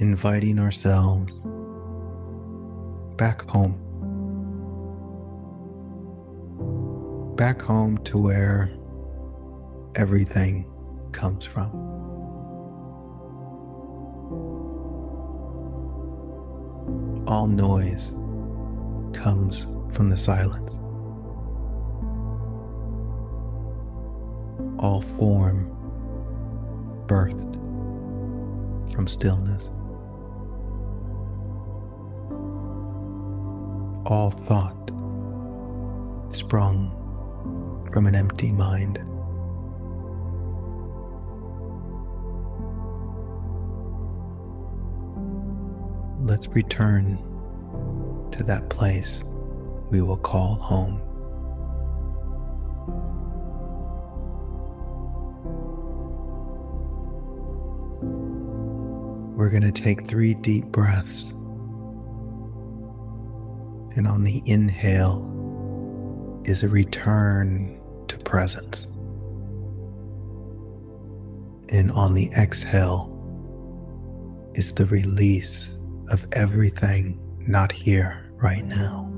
inviting ourselves back home. Back home to where everything comes from. All noise comes from the silence. All form birthed from stillness. all thought sprung from an empty mind. Let's return to that place we will call home. We're going to take three deep breaths. And on the inhale is a return presence. And on the exhale is the release of everything not here right now.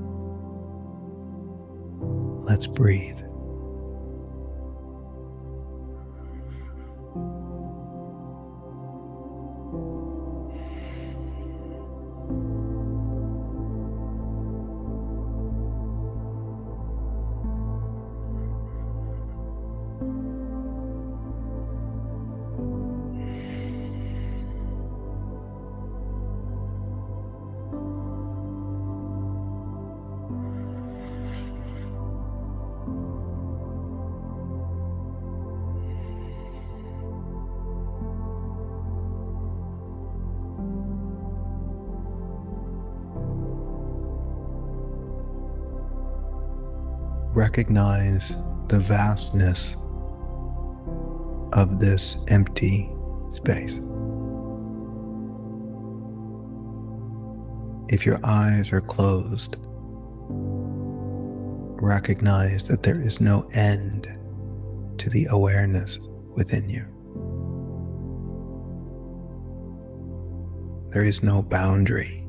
Let's breathe. Recognize the vastness of this empty space. If your eyes are closed, recognize that there is no end to the awareness within you. There is no boundary.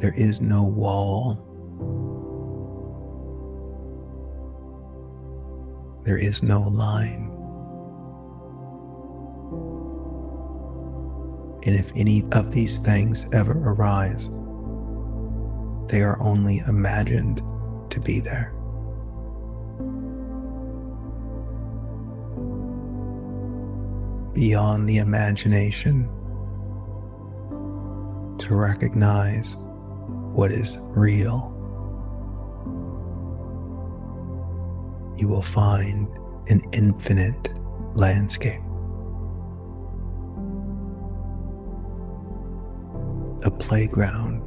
There is no wall There is no line. And if any of these things ever arise, they are only imagined to be there. Beyond the imagination, to recognize what is real. You will find an infinite landscape. A playground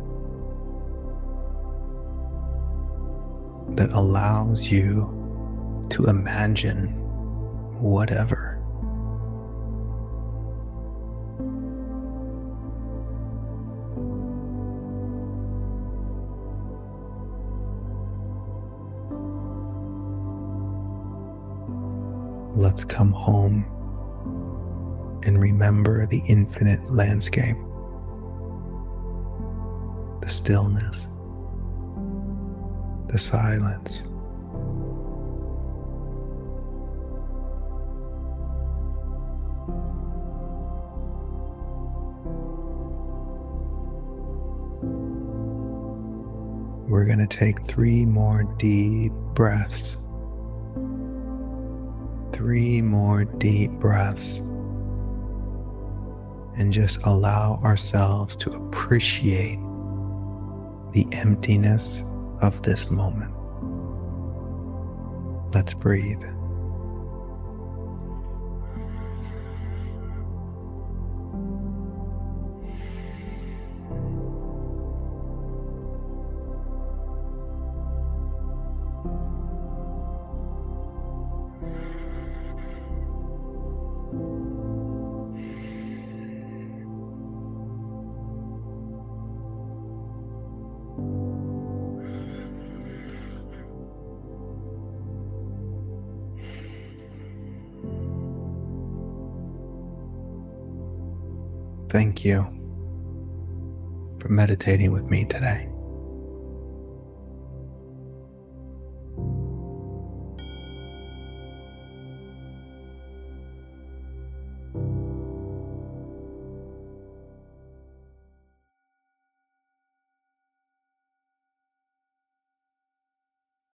that allows you to imagine whatever. Let's come home and remember the infinite landscape, the stillness, the silence. We're going to take three more deep breaths three more deep breaths and just allow ourselves to appreciate the emptiness of this moment. Let's breathe. Thank you for meditating with me today.